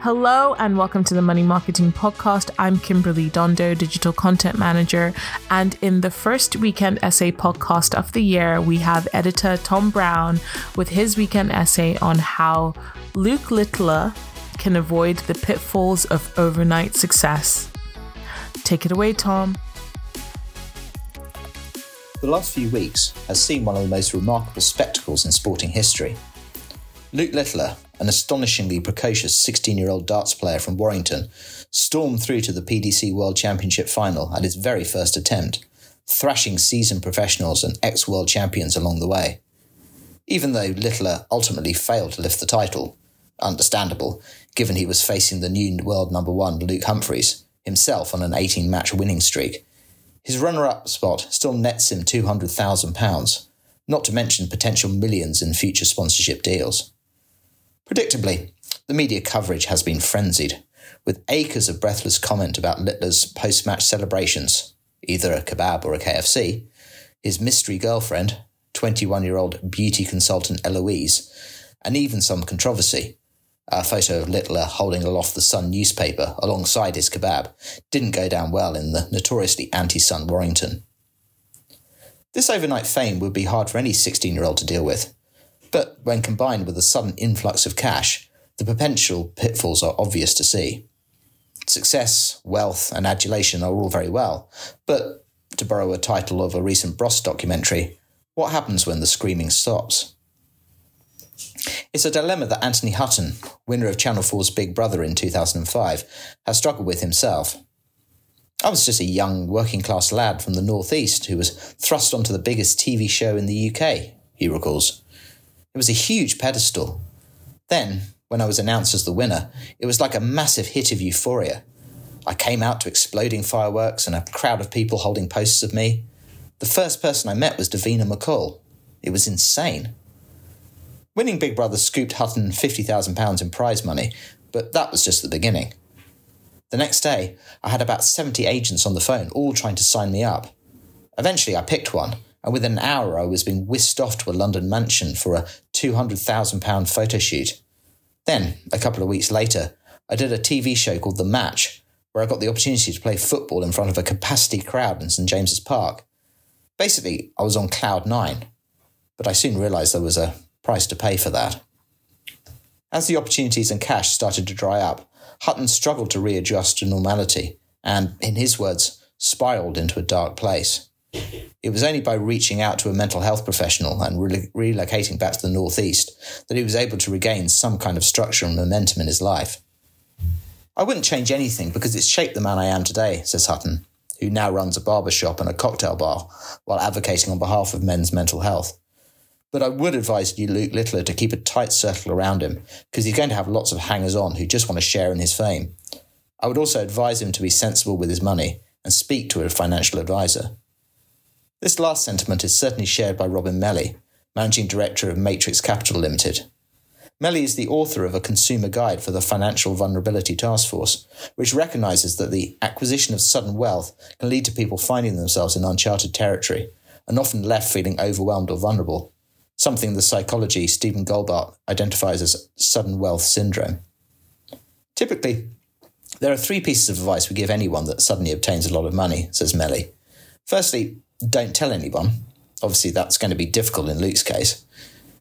Hello and welcome to the Money Marketing Podcast. I'm Kimberly Dondo, Digital Content Manager. And in the first weekend essay podcast of the year, we have editor Tom Browne with his weekend essay on how Luke Littler can avoid the pitfalls of overnight success. Take it away, Tom. The last few weeks has seen one of the most remarkable spectacles in sporting history. Luke Littler, an astonishingly precocious 16 year old darts player from Warrington, stormed through to the PDC World Championship final at his very first attempt, thrashing seasoned professionals and ex world champions along the way. Even though Littler ultimately failed to lift the title, understandable, given he was facing the new world number one Luke Humphries, himself on an 18 match winning streak, his runner up spot still nets him £200,000, not to mention potential millions in future sponsorship deals. Predictably, the media coverage has been frenzied, with acres of breathless comment about Littler's post match celebrations, either a kebab or a KFC, his mystery girlfriend, 21 year old beauty consultant Eloise, and even some controversy. A photo of Littler holding aloft the Sun newspaper alongside his kebab didn't go down well in the notoriously anti Sun Warrington. This overnight fame would be hard for any 16 year old to deal with, but when combined with a sudden influx of cash, the potential pitfalls are obvious to see. Success, wealth, and adulation are all very well, but to borrow a title of a recent Bros documentary, what happens when the screaming stops? It's a dilemma that Anthony Hutton, winner of Channel 4's Big Brother in 2005, has struggled with himself. I was just a young working class lad from the Northeast who was thrust onto the biggest TV show in the UK, he recalls. It was a huge pedestal. Then, when I was announced as the winner, it was like a massive hit of euphoria. I came out to exploding fireworks and a crowd of people holding posters of me. The first person I met was Davina McCall. It was insane. Winning Big Brother scooped Hutton £50,000 in prize money, but that was just the beginning. The next day, I had about 70 agents on the phone, all trying to sign me up. Eventually, I picked one, and within an hour, I was being whisked off to a London mansion for a £200,000 photo shoot. Then, a couple of weeks later, I did a TV show called The Match, where I got the opportunity to play football in front of a capacity crowd in St James's Park. Basically, I was on cloud nine, but I soon realised there was a price to pay for that. As the opportunities and cash started to dry up, Hutton struggled to readjust to normality and, in his words, spiraled into a dark place. It was only by reaching out to a mental health professional and re- relocating back to the Northeast that he was able to regain some kind of structure and momentum in his life. I wouldn't change anything because it's shaped the man I am today, says Hutton, who now runs a barber shop and a cocktail bar while advocating on behalf of men's mental health. But I would advise you, Luke Littler, to keep a tight circle around him because he's going to have lots of hangers on who just want to share in his fame. I would also advise him to be sensible with his money and speak to a financial advisor. This last sentiment is certainly shared by Robin Melley, Managing Director of Matrix Capital Limited. Melley is the author of a consumer guide for the Financial Vulnerability Task Force, which recognises that the acquisition of sudden wealth can lead to people finding themselves in uncharted territory and often left feeling overwhelmed or vulnerable, something the psychology Stephen Goldbart identifies as sudden wealth syndrome. Typically, there are three pieces of advice we give anyone that suddenly obtains a lot of money, says Melly. Firstly, don't tell anyone. Obviously, that's going to be difficult in Luke's case.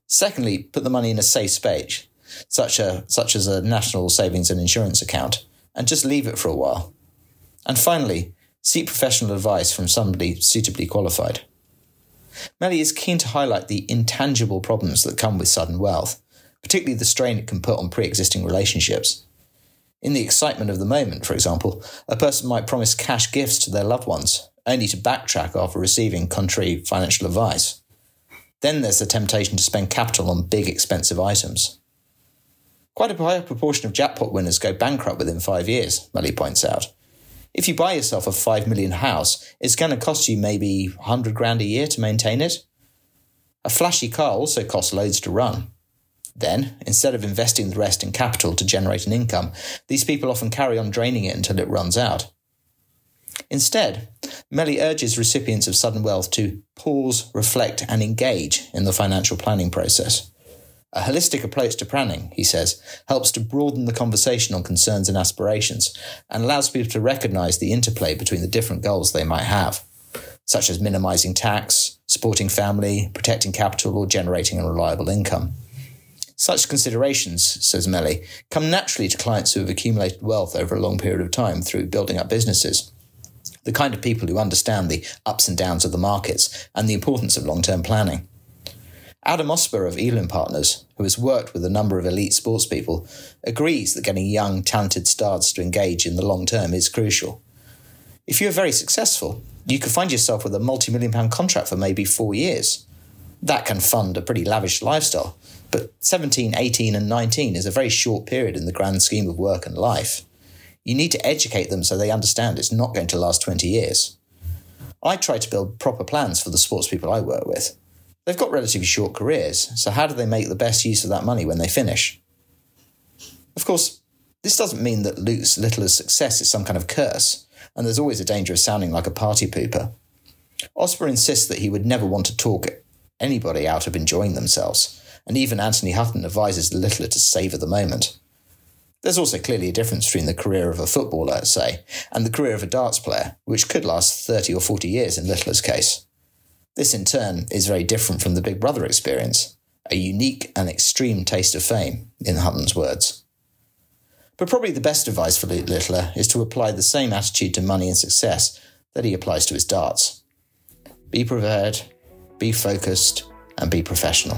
Secondly, put the money in a safe space, such, a, such as a national savings and insurance account, and just leave it for a while. And finally, seek professional advice from somebody suitably qualified. Melley is keen to highlight the intangible problems that come with sudden wealth, particularly the strain it can put on pre existing relationships. In the excitement of the moment, for example, a person might promise cash gifts to their loved ones, only to backtrack after receiving contrary financial advice. Then there's the temptation to spend capital on big, expensive items. Quite a high proportion of jackpot winners go bankrupt within five years, Melley points out. If you buy yourself a five million house, it's going to cost you maybe 100 grand a year to maintain it. A flashy car also costs loads to run. Then, instead of investing the rest in capital to generate an income, these people often carry on draining it until it runs out. Instead, Melley urges recipients of sudden wealth to pause, reflect, and engage in the financial planning process. A holistic approach to planning, he says, helps to broaden the conversation on concerns and aspirations and allows people to recognize the interplay between the different goals they might have, such as minimizing tax, supporting family, protecting capital, or generating a reliable income. Such considerations, says Melley, come naturally to clients who have accumulated wealth over a long period of time through building up businesses. The kind of people who understand the ups and downs of the markets and the importance of long term planning. Adam Osper of Elam Partners, who has worked with a number of elite sports people, agrees that getting young, talented stars to engage in the long term is crucial. If you're very successful, you could find yourself with a multi million pound contract for maybe four years. That can fund a pretty lavish lifestyle, but 17, 18, and 19 is a very short period in the grand scheme of work and life. You need to educate them so they understand it's not going to last 20 years. I try to build proper plans for the sports people I work with. They've got relatively short careers, so how do they make the best use of that money when they finish? Of course, this doesn't mean that Luke Littler's success is some kind of curse, and there's always a danger of sounding like a party pooper. Osper insists that he would never want to talk anybody out of enjoying themselves, and even Anthony Hutton advises Littler to savour the moment. There's also clearly a difference between the career of a footballer, say, and the career of a darts player, which could last 30 or 40 years in Littler's case. This, in turn, is very different from the Big Brother experience, a unique and extreme taste of fame, in Hutton's words. But probably the best advice for Littler is to apply the same attitude to money and success that he applies to his darts. Be prepared, be focused, and be professional.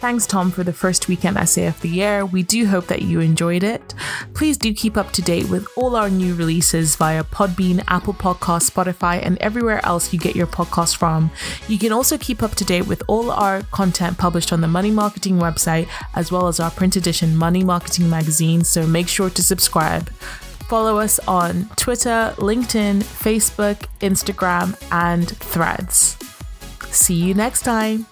Thanks, Tom, for the first weekend essay of the year. We do hope that you enjoyed it. Please do keep up to date with all our new releases via Podbean, Apple Podcasts, Spotify, and everywhere else you get your podcast from. You can also keep up to date with all our content published on the Money Marketing website, as well as our print edition Money Marketing magazine, so make sure to subscribe. Follow us on Twitter, LinkedIn, Facebook, Instagram, and Threads. See you next time.